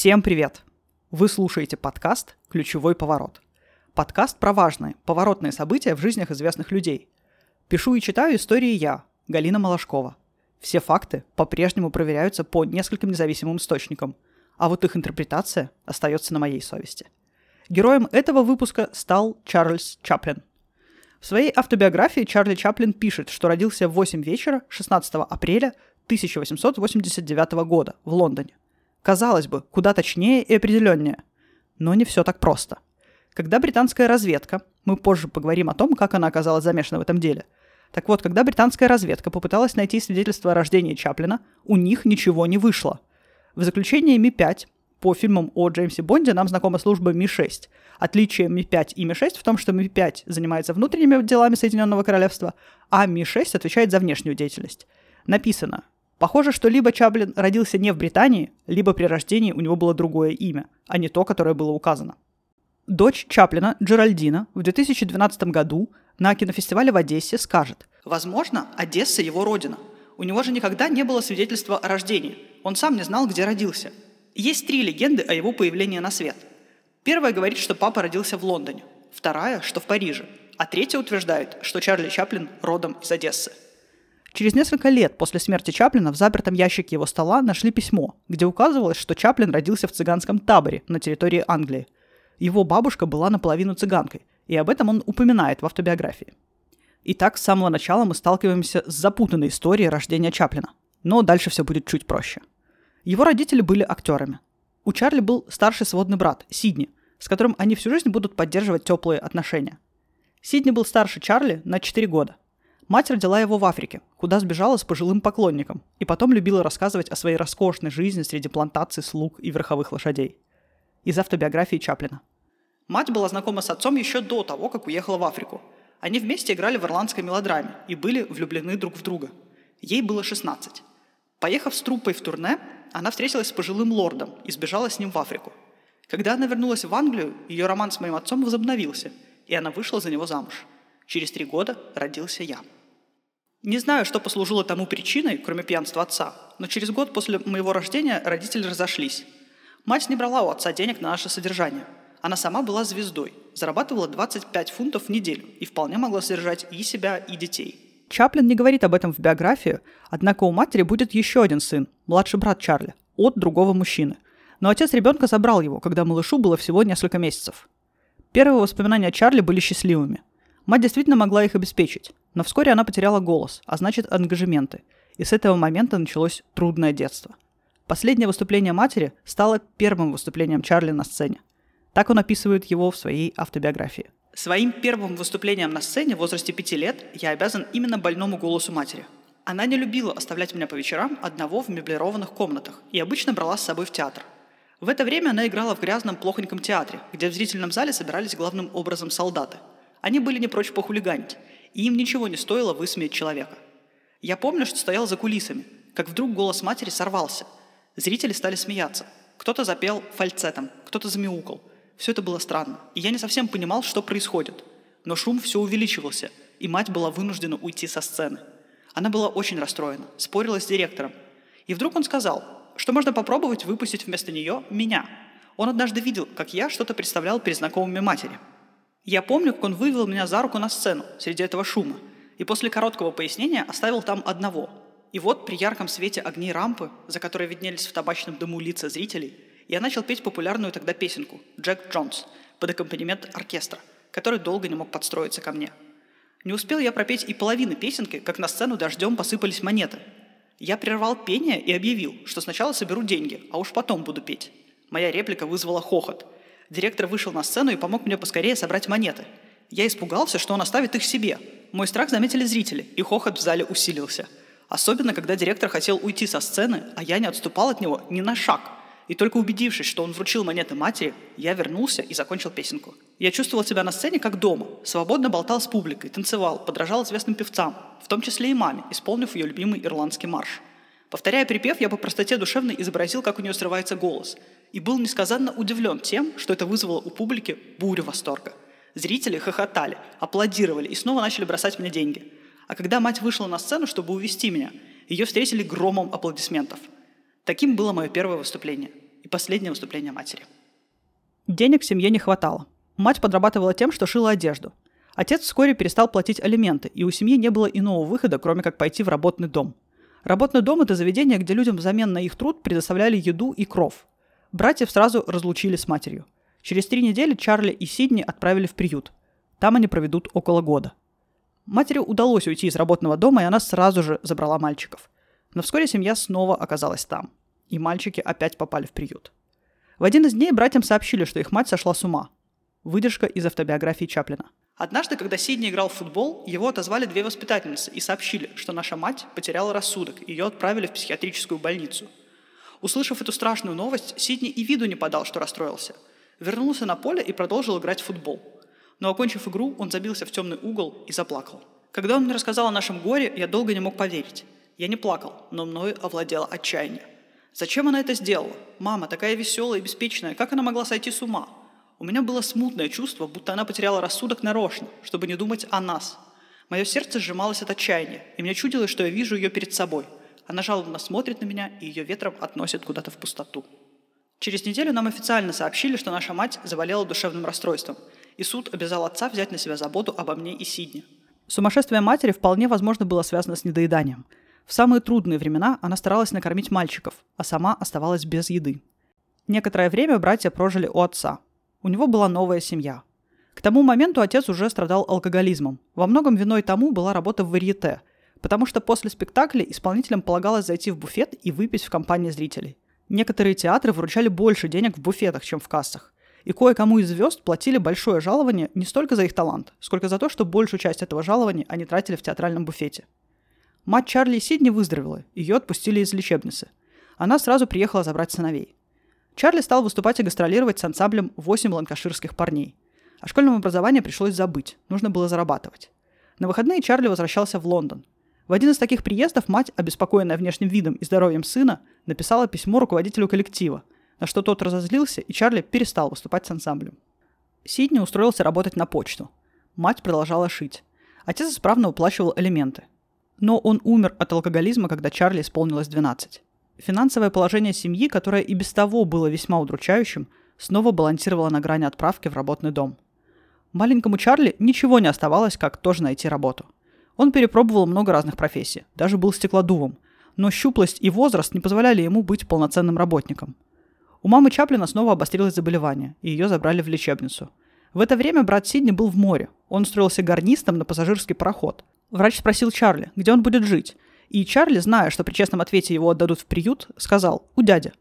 Всем привет! Вы слушаете подкаст «Ключевой поворот». Подкаст про важные, поворотные события в жизнях известных людей. Пишу и читаю истории я, Галина Малашкова. Все факты по-прежнему проверяются по нескольким независимым источникам, а вот их интерпретация остается на моей совести. Героем этого выпуска стал Чарльз Чаплин. В своей автобиографии Чарли Чаплин пишет, что родился в 8 вечера 16 апреля 1889 года в Лондоне. Казалось бы, куда точнее и определеннее. Но не все так просто. Когда британская разведка, мы позже поговорим о том, как она оказалась замешана в этом деле. Так вот, когда британская разведка попыталась найти свидетельство о рождении Чаплина, у них ничего не вышло. В заключение Ми-5 по фильмам о Джеймсе Бонде нам знакома служба Ми-6. Отличие Ми-5 и Ми-6 в том, что Ми-5 занимается внутренними делами Соединенного Королевства, а Ми-6 отвечает за внешнюю деятельность. Написано, Похоже, что либо Чаплин родился не в Британии, либо при рождении у него было другое имя, а не то, которое было указано. Дочь Чаплина, Джеральдина, в 2012 году на кинофестивале в Одессе скажет «Возможно, Одесса его родина. У него же никогда не было свидетельства о рождении. Он сам не знал, где родился. Есть три легенды о его появлении на свет. Первая говорит, что папа родился в Лондоне. Вторая, что в Париже. А третья утверждает, что Чарли Чаплин родом из Одессы. Через несколько лет после смерти Чаплина в запертом ящике его стола нашли письмо, где указывалось, что Чаплин родился в цыганском таборе на территории Англии. Его бабушка была наполовину цыганкой, и об этом он упоминает в автобиографии. Итак, с самого начала мы сталкиваемся с запутанной историей рождения Чаплина. Но дальше все будет чуть проще. Его родители были актерами. У Чарли был старший сводный брат, Сидни, с которым они всю жизнь будут поддерживать теплые отношения. Сидни был старше Чарли на 4 года, Мать родила его в Африке, куда сбежала с пожилым поклонником, и потом любила рассказывать о своей роскошной жизни среди плантаций слуг и верховых лошадей. Из автобиографии Чаплина. Мать была знакома с отцом еще до того, как уехала в Африку. Они вместе играли в ирландской мелодраме и были влюблены друг в друга. Ей было 16. Поехав с труппой в турне, она встретилась с пожилым лордом и сбежала с ним в Африку. Когда она вернулась в Англию, ее роман с моим отцом возобновился, и она вышла за него замуж. Через три года родился я. Не знаю, что послужило тому причиной, кроме пьянства отца, но через год после моего рождения родители разошлись. Мать не брала у отца денег на наше содержание. Она сама была звездой, зарабатывала 25 фунтов в неделю и вполне могла содержать и себя, и детей. Чаплин не говорит об этом в биографии, однако у матери будет еще один сын, младший брат Чарли, от другого мужчины. Но отец ребенка забрал его, когда малышу было всего несколько месяцев. Первые воспоминания Чарли были счастливыми. Мать действительно могла их обеспечить. Но вскоре она потеряла голос, а значит ангажементы. И с этого момента началось трудное детство. Последнее выступление матери стало первым выступлением Чарли на сцене. Так он описывает его в своей автобиографии. Своим первым выступлением на сцене в возрасте пяти лет я обязан именно больному голосу матери. Она не любила оставлять меня по вечерам одного в меблированных комнатах и обычно брала с собой в театр. В это время она играла в грязном плохоньком театре, где в зрительном зале собирались главным образом солдаты. Они были не прочь похулиганить, и им ничего не стоило высмеять человека. Я помню, что стоял за кулисами, как вдруг голос матери сорвался. Зрители стали смеяться. Кто-то запел фальцетом, кто-то замяукал. Все это было странно, и я не совсем понимал, что происходит. Но шум все увеличивался, и мать была вынуждена уйти со сцены. Она была очень расстроена, спорила с директором. И вдруг он сказал, что можно попробовать выпустить вместо нее меня. Он однажды видел, как я что-то представлял перед знакомыми матери – я помню, как он вывел меня за руку на сцену среди этого шума, и после короткого пояснения оставил там одного. И вот при ярком свете огней рампы, за которой виднелись в табачном дыму лица зрителей, я начал петь популярную тогда песенку «Джек Джонс» под аккомпанемент оркестра, который долго не мог подстроиться ко мне. Не успел я пропеть и половины песенки, как на сцену дождем посыпались монеты. Я прервал пение и объявил, что сначала соберу деньги, а уж потом буду петь. Моя реплика вызвала хохот – Директор вышел на сцену и помог мне поскорее собрать монеты. Я испугался, что он оставит их себе. Мой страх заметили зрители, и хохот в зале усилился. Особенно, когда директор хотел уйти со сцены, а я не отступал от него ни на шаг. И только убедившись, что он вручил монеты матери, я вернулся и закончил песенку. Я чувствовал себя на сцене как дома, свободно болтал с публикой, танцевал, подражал известным певцам, в том числе и маме, исполнив ее любимый ирландский марш. Повторяя припев, я по простоте душевной изобразил, как у нее срывается голос и был несказанно удивлен тем, что это вызвало у публики бурю восторга. Зрители хохотали, аплодировали и снова начали бросать мне деньги. А когда мать вышла на сцену, чтобы увести меня, ее встретили громом аплодисментов. Таким было мое первое выступление. И последнее выступление матери. Денег семье не хватало. Мать подрабатывала тем, что шила одежду. Отец вскоре перестал платить алименты, и у семьи не было иного выхода, кроме как пойти в работный дом. Работный дом – это заведение, где людям взамен на их труд предоставляли еду и кров. Братьев сразу разлучили с матерью. Через три недели Чарли и Сидни отправили в приют. Там они проведут около года. Матери удалось уйти из работного дома, и она сразу же забрала мальчиков. Но вскоре семья снова оказалась там. И мальчики опять попали в приют. В один из дней братьям сообщили, что их мать сошла с ума. Выдержка из автобиографии Чаплина. Однажды, когда Сидни играл в футбол, его отозвали две воспитательницы и сообщили, что наша мать потеряла рассудок, и ее отправили в психиатрическую больницу. Услышав эту страшную новость, Сидни и виду не подал, что расстроился. Вернулся на поле и продолжил играть в футбол. Но окончив игру, он забился в темный угол и заплакал. Когда он мне рассказал о нашем горе, я долго не мог поверить. Я не плакал, но мною овладело отчаяние. Зачем она это сделала? Мама, такая веселая и беспечная, как она могла сойти с ума? У меня было смутное чувство, будто она потеряла рассудок нарочно, чтобы не думать о нас. Мое сердце сжималось от отчаяния, и мне чудилось, что я вижу ее перед собой. Она жалобно смотрит на меня, и ее ветром относит куда-то в пустоту. Через неделю нам официально сообщили, что наша мать заболела душевным расстройством, и суд обязал отца взять на себя заботу обо мне и Сидне. Сумасшествие матери вполне возможно было связано с недоеданием. В самые трудные времена она старалась накормить мальчиков, а сама оставалась без еды. Некоторое время братья прожили у отца – у него была новая семья. К тому моменту отец уже страдал алкоголизмом. Во многом виной тому была работа в варьете, потому что после спектакля исполнителям полагалось зайти в буфет и выпить в компании зрителей. Некоторые театры выручали больше денег в буфетах, чем в кассах. И кое-кому из звезд платили большое жалование не столько за их талант, сколько за то, что большую часть этого жалования они тратили в театральном буфете. Мать Чарли Сидни выздоровела, ее отпустили из лечебницы. Она сразу приехала забрать сыновей. Чарли стал выступать и гастролировать с ансамблем «Восемь ланкаширских парней». О школьном образовании пришлось забыть, нужно было зарабатывать. На выходные Чарли возвращался в Лондон. В один из таких приездов мать, обеспокоенная внешним видом и здоровьем сына, написала письмо руководителю коллектива, на что тот разозлился, и Чарли перестал выступать с ансамблем. Сидни устроился работать на почту. Мать продолжала шить. Отец исправно уплачивал элементы. Но он умер от алкоголизма, когда Чарли исполнилось 12. Финансовое положение семьи, которое и без того было весьма удручающим, снова балансировало на грани отправки в работный дом. Маленькому Чарли ничего не оставалось, как тоже найти работу. Он перепробовал много разных профессий, даже был стеклодувом, но щуплость и возраст не позволяли ему быть полноценным работником. У мамы Чаплина снова обострилось заболевание, и ее забрали в лечебницу. В это время брат Сидни был в море. Он устроился гарнистом на пассажирский пароход. Врач спросил Чарли, где он будет жить, и Чарли, зная, что при честном ответе его отдадут в приют, сказал «У дяди».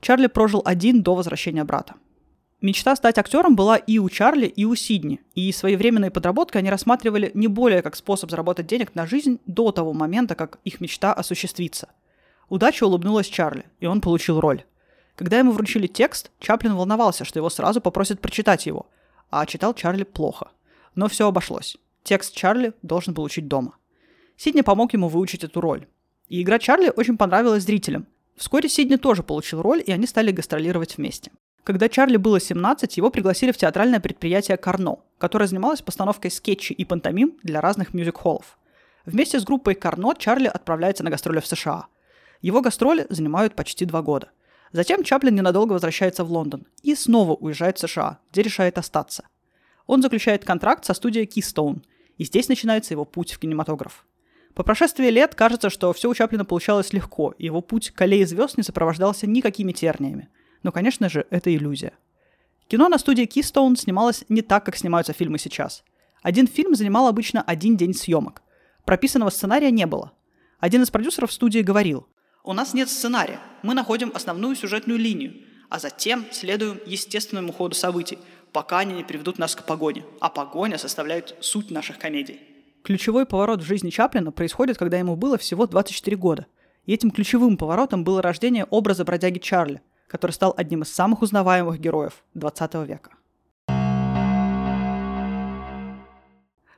Чарли прожил один до возвращения брата. Мечта стать актером была и у Чарли, и у Сидни, и своевременные подработки они рассматривали не более как способ заработать денег на жизнь до того момента, как их мечта осуществится. Удача улыбнулась Чарли, и он получил роль. Когда ему вручили текст, Чаплин волновался, что его сразу попросят прочитать его, а читал Чарли плохо. Но все обошлось. Текст Чарли должен был учить дома – Сидни помог ему выучить эту роль. И игра Чарли очень понравилась зрителям. Вскоре Сидни тоже получил роль, и они стали гастролировать вместе. Когда Чарли было 17, его пригласили в театральное предприятие «Карно», которое занималось постановкой скетчей и пантомим для разных мюзик-холлов. Вместе с группой «Карно» Чарли отправляется на гастроли в США. Его гастроли занимают почти два года. Затем Чаплин ненадолго возвращается в Лондон и снова уезжает в США, где решает остаться. Он заключает контракт со студией Keystone, и здесь начинается его путь в кинематограф. По прошествии лет кажется, что все у Чаплина получалось легко, и его путь к аллее звезд не сопровождался никакими терниями. Но, конечно же, это иллюзия. Кино на студии Keystone снималось не так, как снимаются фильмы сейчас. Один фильм занимал обычно один день съемок. Прописанного сценария не было. Один из продюсеров студии говорил, «У нас нет сценария, мы находим основную сюжетную линию, а затем следуем естественному ходу событий, пока они не приведут нас к погоне, а погоня составляет суть наших комедий». Ключевой поворот в жизни Чаплина происходит, когда ему было всего 24 года. И этим ключевым поворотом было рождение образа бродяги Чарли, который стал одним из самых узнаваемых героев 20 века.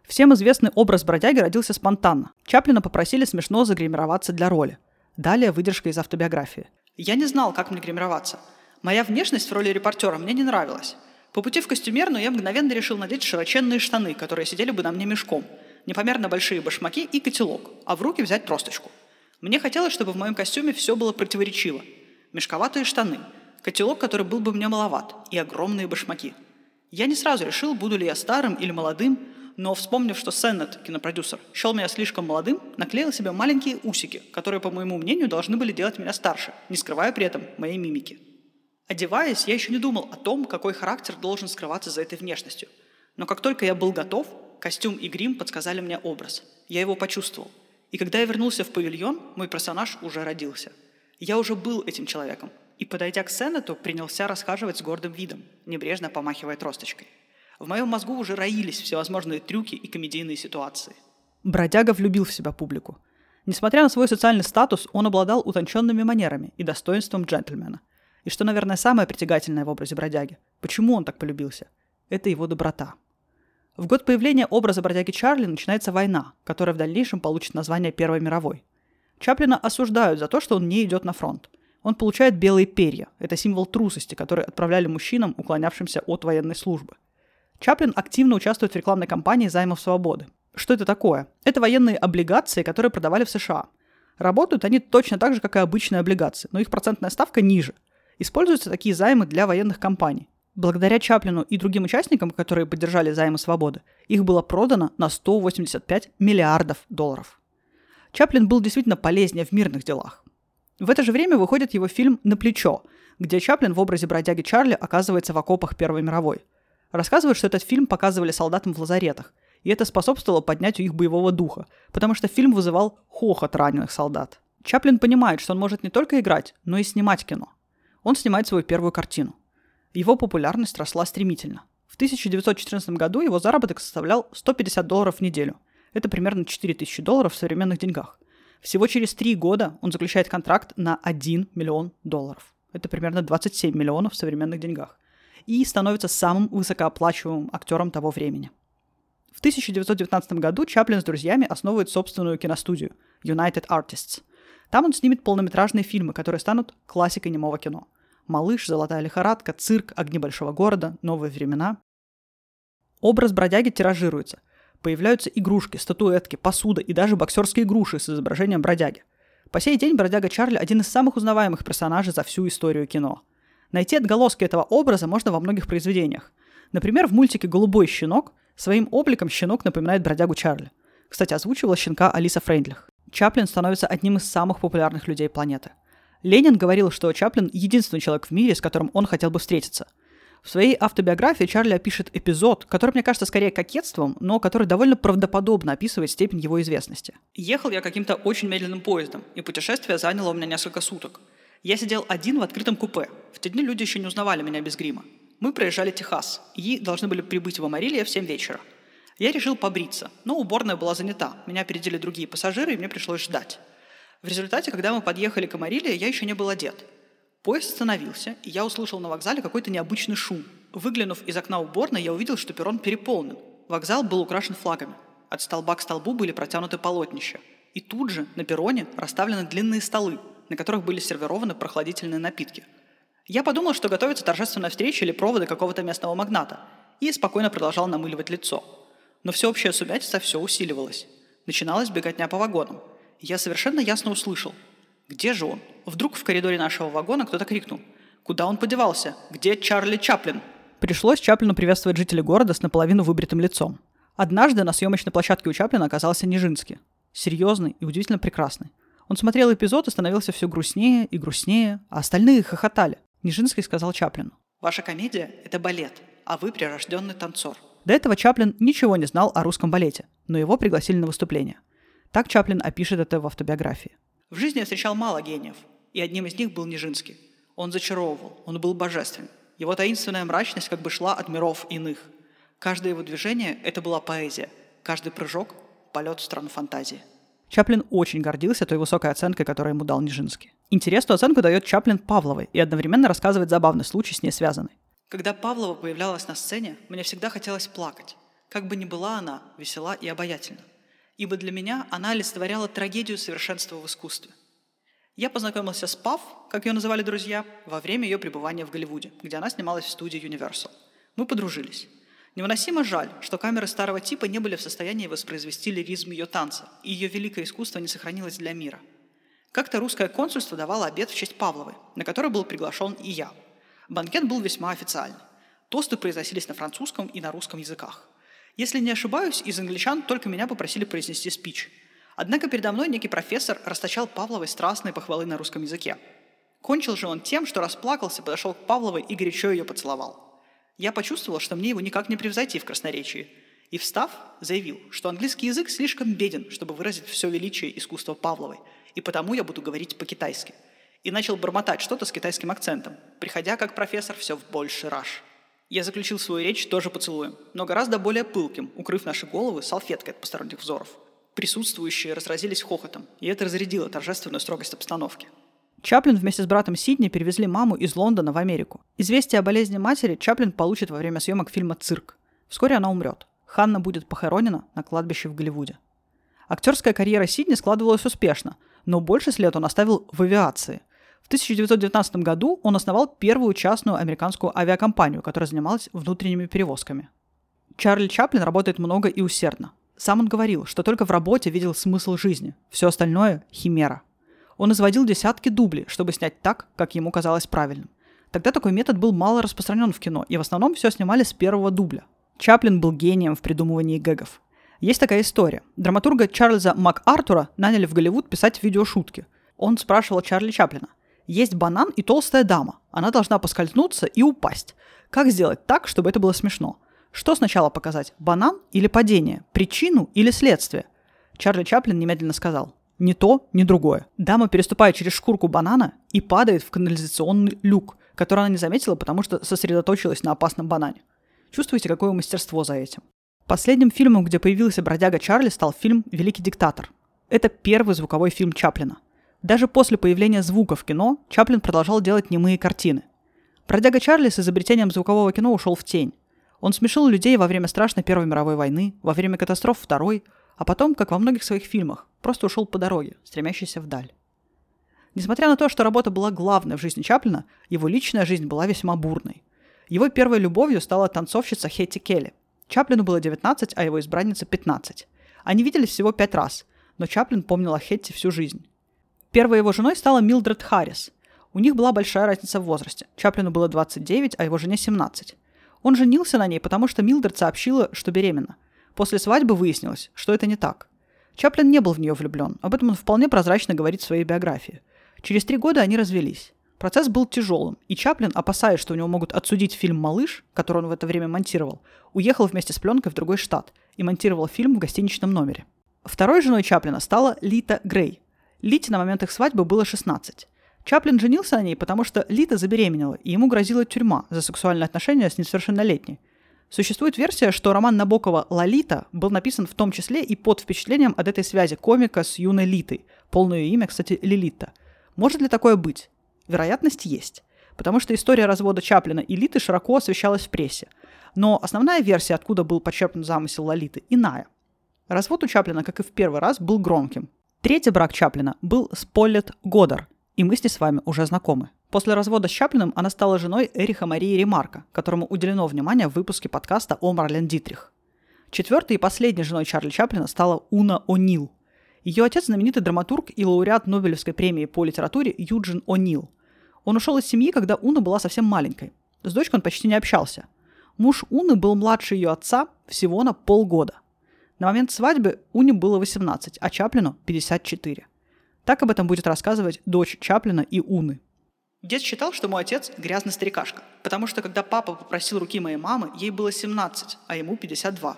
Всем известный образ бродяги родился спонтанно. Чаплина попросили смешно загримироваться для роли. Далее выдержка из автобиографии. «Я не знал, как мне гримироваться. Моя внешность в роли репортера мне не нравилась. По пути в костюмерную я мгновенно решил надеть широченные штаны, которые сидели бы на мне мешком – непомерно большие башмаки и котелок, а в руки взять тросточку. Мне хотелось, чтобы в моем костюме все было противоречиво. Мешковатые штаны, Котелок, который был бы мне маловат, и огромные башмаки. Я не сразу решил, буду ли я старым или молодым, но, вспомнив, что Сеннет, кинопродюсер, счел меня слишком молодым, наклеил себе маленькие усики, которые, по моему мнению, должны были делать меня старше, не скрывая при этом моей мимики. Одеваясь, я еще не думал о том, какой характер должен скрываться за этой внешностью. Но как только я был готов, костюм и грим подсказали мне образ. Я его почувствовал. И когда я вернулся в павильон, мой персонаж уже родился. Я уже был этим человеком. И, подойдя к Сеннету, принялся расхаживать с гордым видом, небрежно помахивая тросточкой. В моем мозгу уже роились всевозможные трюки и комедийные ситуации. Бродяга влюбил в себя публику. Несмотря на свой социальный статус, он обладал утонченными манерами и достоинством джентльмена – и что, наверное, самое притягательное в образе бродяги. Почему он так полюбился? Это его доброта. В год появления образа бродяги Чарли начинается война, которая в дальнейшем получит название Первой мировой. Чаплина осуждают за то, что он не идет на фронт. Он получает белые перья. Это символ трусости, который отправляли мужчинам, уклонявшимся от военной службы. Чаплин активно участвует в рекламной кампании займов свободы. Что это такое? Это военные облигации, которые продавали в США. Работают они точно так же, как и обычные облигации, но их процентная ставка ниже – Используются такие займы для военных компаний. Благодаря Чаплину и другим участникам, которые поддержали займы свободы, их было продано на 185 миллиардов долларов. Чаплин был действительно полезнее в мирных делах. В это же время выходит его фильм «На плечо», где Чаплин в образе бродяги Чарли оказывается в окопах Первой мировой. Рассказывают, что этот фильм показывали солдатам в лазаретах, и это способствовало поднятию их боевого духа, потому что фильм вызывал хохот раненых солдат. Чаплин понимает, что он может не только играть, но и снимать кино он снимает свою первую картину. Его популярность росла стремительно. В 1914 году его заработок составлял 150 долларов в неделю. Это примерно 4000 долларов в современных деньгах. Всего через три года он заключает контракт на 1 миллион долларов. Это примерно 27 миллионов в современных деньгах. И становится самым высокооплачиваемым актером того времени. В 1919 году Чаплин с друзьями основывает собственную киностудию United Artists. Там он снимет полнометражные фильмы, которые станут классикой немого кино – Малыш, Золотая лихорадка, цирк, огни большого города, новые времена. Образ бродяги тиражируется. Появляются игрушки, статуэтки, посуда и даже боксерские груши с изображением бродяги. По сей день бродяга Чарли один из самых узнаваемых персонажей за всю историю кино. Найти отголоски этого образа можно во многих произведениях. Например, в мультике «Голубой щенок» своим обликом щенок напоминает бродягу Чарли. Кстати, озвучивала щенка Алиса Фрейндлих. Чаплин становится одним из самых популярных людей планеты – Ленин говорил, что Чаплин – единственный человек в мире, с которым он хотел бы встретиться. В своей автобиографии Чарли опишет эпизод, который мне кажется скорее кокетством, но который довольно правдоподобно описывает степень его известности. Ехал я каким-то очень медленным поездом, и путешествие заняло у меня несколько суток. Я сидел один в открытом купе. В те дни люди еще не узнавали меня без грима. Мы проезжали Техас и должны были прибыть в Амарилье в 7 вечера. Я решил побриться, но уборная была занята. Меня опередили другие пассажиры, и мне пришлось ждать. В результате, когда мы подъехали к Амариле, я еще не был одет. Поезд остановился, и я услышал на вокзале какой-то необычный шум. Выглянув из окна уборной, я увидел, что перрон переполнен. Вокзал был украшен флагами. От столба к столбу были протянуты полотнища. И тут же на перроне расставлены длинные столы, на которых были сервированы прохладительные напитки. Я подумал, что готовится торжественная встреча или проводы какого-то местного магната, и спокойно продолжал намыливать лицо. Но всеобщая сумятица все усиливалась. Начиналась беготня по вагонам – я совершенно ясно услышал. Где же он? Вдруг в коридоре нашего вагона кто-то крикнул. Куда он подевался? Где Чарли Чаплин? Пришлось Чаплину приветствовать жителей города с наполовину выбритым лицом. Однажды на съемочной площадке у Чаплина оказался Нижинский. Серьезный и удивительно прекрасный. Он смотрел эпизод и становился все грустнее и грустнее, а остальные хохотали. Нижинский сказал Чаплину. «Ваша комедия – это балет, а вы прирожденный танцор». До этого Чаплин ничего не знал о русском балете, но его пригласили на выступление – так Чаплин опишет это в автобиографии. В жизни я встречал мало гениев, и одним из них был Нижинский. Он зачаровывал, он был божествен. Его таинственная мрачность как бы шла от миров иных. Каждое его движение – это была поэзия, каждый прыжок – полет в страну фантазии. Чаплин очень гордился той высокой оценкой, которую ему дал Нижинский. Интересную оценку дает Чаплин Павловой и одновременно рассказывает забавный случай с ней связанный. Когда Павлова появлялась на сцене, мне всегда хотелось плакать. Как бы ни была она весела и обаятельна ибо для меня она олицетворяла трагедию совершенства в искусстве. Я познакомился с Пав, как ее называли друзья, во время ее пребывания в Голливуде, где она снималась в студии Universal. Мы подружились. Невыносимо жаль, что камеры старого типа не были в состоянии воспроизвести лиризм ее танца, и ее великое искусство не сохранилось для мира. Как-то русское консульство давало обед в честь Павловой, на который был приглашен и я. Банкет был весьма официальный. Тосты произносились на французском и на русском языках. Если не ошибаюсь, из англичан только меня попросили произнести спич. Однако передо мной некий профессор расточал Павловой страстные похвалы на русском языке. Кончил же он тем, что расплакался, подошел к Павловой и горячо ее поцеловал. Я почувствовал, что мне его никак не превзойти в красноречии, и, встав, заявил, что английский язык слишком беден, чтобы выразить все величие искусства Павловой, и потому я буду говорить по-китайски. И начал бормотать что-то с китайским акцентом, приходя как профессор все в больше раж. Я заключил свою речь тоже поцелуем, но гораздо более пылким, укрыв наши головы салфеткой от посторонних взоров. Присутствующие разразились хохотом, и это разрядило торжественную строгость обстановки. Чаплин вместе с братом Сидни перевезли маму из Лондона в Америку. Известие о болезни матери Чаплин получит во время съемок фильма «Цирк». Вскоре она умрет. Ханна будет похоронена на кладбище в Голливуде. Актерская карьера Сидни складывалась успешно, но больше след он оставил в авиации. В 1919 году он основал первую частную американскую авиакомпанию, которая занималась внутренними перевозками. Чарли Чаплин работает много и усердно. Сам он говорил, что только в работе видел смысл жизни, все остальное – химера. Он изводил десятки дублей, чтобы снять так, как ему казалось правильным. Тогда такой метод был мало распространен в кино, и в основном все снимали с первого дубля. Чаплин был гением в придумывании гэгов. Есть такая история. Драматурга Чарльза МакАртура наняли в Голливуд писать видеошутки. Он спрашивал Чарли Чаплина. Есть банан и толстая дама. Она должна поскользнуться и упасть. Как сделать так, чтобы это было смешно? Что сначала показать? Банан или падение? Причину или следствие? Чарли Чаплин немедленно сказал. Ни то, ни другое. Дама переступает через шкурку банана и падает в канализационный люк, который она не заметила, потому что сосредоточилась на опасном банане. Чувствуете, какое мастерство за этим? Последним фильмом, где появился бродяга Чарли, стал фильм «Великий диктатор». Это первый звуковой фильм Чаплина. Даже после появления звука в кино Чаплин продолжал делать немые картины. Бродяга Чарли с изобретением звукового кино ушел в тень. Он смешил людей во время страшной Первой мировой войны, во время катастроф Второй, а потом, как во многих своих фильмах, просто ушел по дороге, стремящейся вдаль. Несмотря на то, что работа была главной в жизни Чаплина, его личная жизнь была весьма бурной. Его первой любовью стала танцовщица Хетти Келли. Чаплину было 19, а его избраннице 15. Они виделись всего пять раз, но Чаплин помнил о Хетти всю жизнь. Первой его женой стала Милдред Харрис. У них была большая разница в возрасте. Чаплину было 29, а его жене 17. Он женился на ней, потому что Милдред сообщила, что беременна. После свадьбы выяснилось, что это не так. Чаплин не был в нее влюблен. Об этом он вполне прозрачно говорит в своей биографии. Через три года они развелись. Процесс был тяжелым, и Чаплин, опасаясь, что у него могут отсудить фильм «Малыш», который он в это время монтировал, уехал вместе с пленкой в другой штат и монтировал фильм в гостиничном номере. Второй женой Чаплина стала Лита Грей. Лите на момент их свадьбы было 16. Чаплин женился на ней, потому что Лита забеременела, и ему грозила тюрьма за сексуальные отношения с несовершеннолетней. Существует версия, что роман Набокова «Лолита» был написан в том числе и под впечатлением от этой связи комика с юной Литой. Полное имя, кстати, Лилита. Может ли такое быть? Вероятность есть. Потому что история развода Чаплина и Литы широко освещалась в прессе. Но основная версия, откуда был подчеркнут замысел Лолиты, иная. Развод у Чаплина, как и в первый раз, был громким. Третий брак Чаплина был с Поллет Годар, и мы с ней с вами уже знакомы. После развода с Чаплиным она стала женой Эриха Марии Ремарка, которому уделено внимание в выпуске подкаста о Марлен Дитрих. Четвертой и последней женой Чарли Чаплина стала Уна О'Нил. Ее отец – знаменитый драматург и лауреат Нобелевской премии по литературе Юджин О'Нил. Он ушел из семьи, когда Уна была совсем маленькой. С дочкой он почти не общался. Муж Уны был младше ее отца всего на полгода. На момент свадьбы Уне было 18, а Чаплину – 54. Так об этом будет рассказывать дочь Чаплина и Уны. Дед считал, что мой отец – грязный старикашка, потому что когда папа попросил руки моей мамы, ей было 17, а ему 52.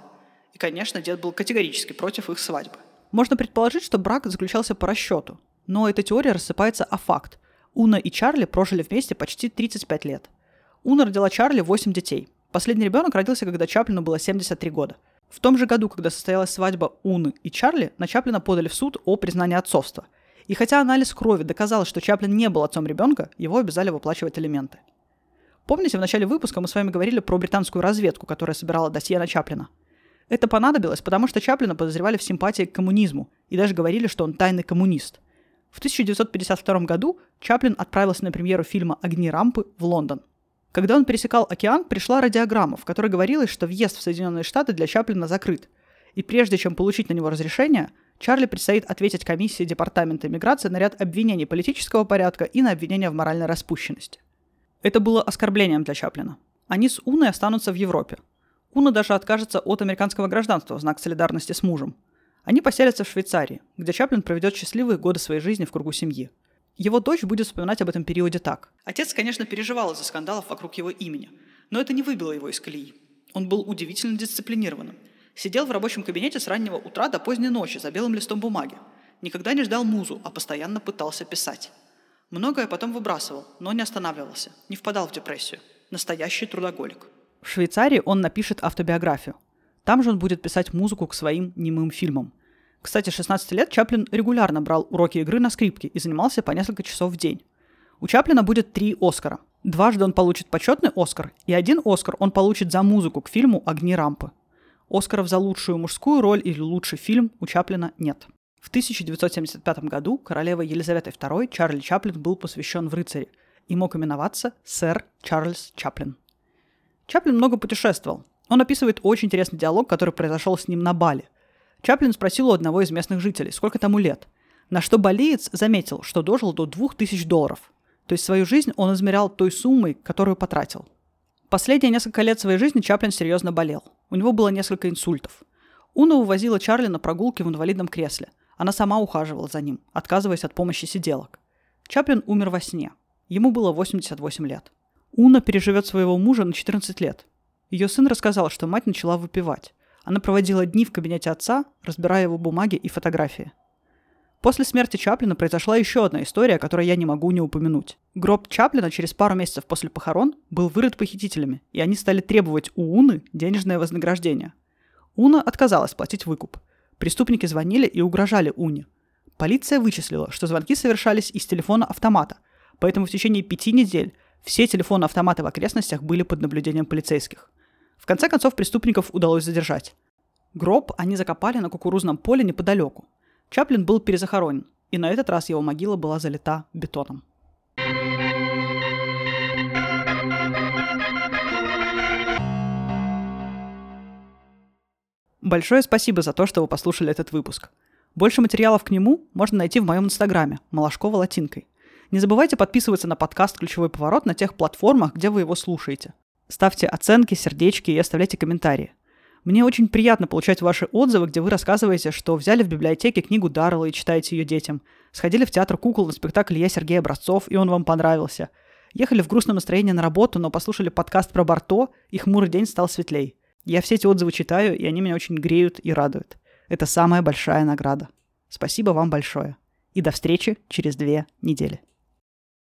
И, конечно, дед был категорически против их свадьбы. Можно предположить, что брак заключался по расчету, но эта теория рассыпается о факт. Уна и Чарли прожили вместе почти 35 лет. Уна родила Чарли 8 детей. Последний ребенок родился, когда Чаплину было 73 года. В том же году, когда состоялась свадьба Уны и Чарли, на Чаплина подали в суд о признании отцовства – и хотя анализ крови доказал, что Чаплин не был отцом ребенка, его обязали выплачивать алименты. Помните, в начале выпуска мы с вами говорили про британскую разведку, которая собирала досье на Чаплина? Это понадобилось, потому что Чаплина подозревали в симпатии к коммунизму и даже говорили, что он тайный коммунист. В 1952 году Чаплин отправился на премьеру фильма «Огни рампы» в Лондон. Когда он пересекал океан, пришла радиограмма, в которой говорилось, что въезд в Соединенные Штаты для Чаплина закрыт. И прежде чем получить на него разрешение, Чарли предстоит ответить комиссии Департамента иммиграции на ряд обвинений политического порядка и на обвинения в моральной распущенности. Это было оскорблением для Чаплина. Они с Уной останутся в Европе. Уна даже откажется от американского гражданства в знак солидарности с мужем. Они поселятся в Швейцарии, где Чаплин проведет счастливые годы своей жизни в кругу семьи. Его дочь будет вспоминать об этом периоде так. Отец, конечно, переживал из-за скандалов вокруг его имени, но это не выбило его из колеи. Он был удивительно дисциплинированным. Сидел в рабочем кабинете с раннего утра до поздней ночи за белым листом бумаги. Никогда не ждал музу, а постоянно пытался писать. Многое потом выбрасывал, но не останавливался, не впадал в депрессию. Настоящий трудоголик. В Швейцарии он напишет автобиографию. Там же он будет писать музыку к своим немым фильмам. Кстати, 16 лет Чаплин регулярно брал уроки игры на скрипке и занимался по несколько часов в день. У Чаплина будет три Оскара. Дважды он получит почетный Оскар, и один Оскар он получит за музыку к фильму «Огни рампы». Оскаров за лучшую мужскую роль или лучший фильм у Чаплина нет. В 1975 году королевой Елизаветой II Чарли Чаплин был посвящен в рыцари и мог именоваться сэр Чарльз Чаплин. Чаплин много путешествовал. Он описывает очень интересный диалог, который произошел с ним на Бали. Чаплин спросил у одного из местных жителей, сколько тому лет, на что балиец заметил, что дожил до 2000 долларов. То есть свою жизнь он измерял той суммой, которую потратил. Последние несколько лет своей жизни Чаплин серьезно болел. У него было несколько инсультов. Уна увозила Чарли на прогулки в инвалидном кресле. Она сама ухаживала за ним, отказываясь от помощи сиделок. Чаплин умер во сне. Ему было 88 лет. Уна переживет своего мужа на 14 лет. Ее сын рассказал, что мать начала выпивать. Она проводила дни в кабинете отца, разбирая его бумаги и фотографии. После смерти Чаплина произошла еще одна история, которую я не могу не упомянуть. Гроб Чаплина через пару месяцев после похорон был вырыт похитителями, и они стали требовать у Уны денежное вознаграждение. Уна отказалась платить выкуп. Преступники звонили и угрожали Уне. Полиция вычислила, что звонки совершались из телефона автомата, поэтому в течение пяти недель все телефоны-автоматы в окрестностях были под наблюдением полицейских. В конце концов преступников удалось задержать. Гроб они закопали на кукурузном поле неподалеку. Чаплин был перезахоронен, и на этот раз его могила была залита бетоном. Большое спасибо за то, что вы послушали этот выпуск. Больше материалов к нему можно найти в моем инстаграме Малашкова латинкой. Не забывайте подписываться на подкаст «Ключевой поворот» на тех платформах, где вы его слушаете. Ставьте оценки, сердечки и оставляйте комментарии. Мне очень приятно получать ваши отзывы, где вы рассказываете, что взяли в библиотеке книгу Даррелла и читаете ее детям. Сходили в театр кукол на спектакль «Я Сергей Образцов», и он вам понравился. Ехали в грустном настроении на работу, но послушали подкаст про Барто, и хмурый день стал светлей. Я все эти отзывы читаю, и они меня очень греют и радуют. Это самая большая награда. Спасибо вам большое. И до встречи через две недели.